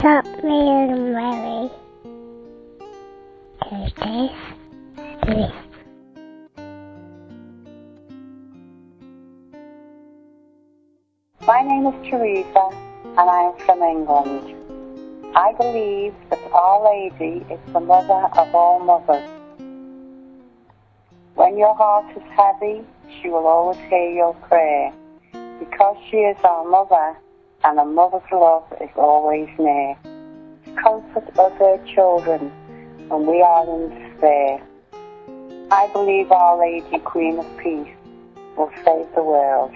Stop being Mary. Do this. My name is Teresa and I am from England. I believe that Our Lady is the mother of all mothers. When your heart is heavy, she will always hear your prayer. Because she is our mother and a mother's love is always near. Comfort of her children when we are in despair. I believe Our Lady, Queen of Peace, will save the world.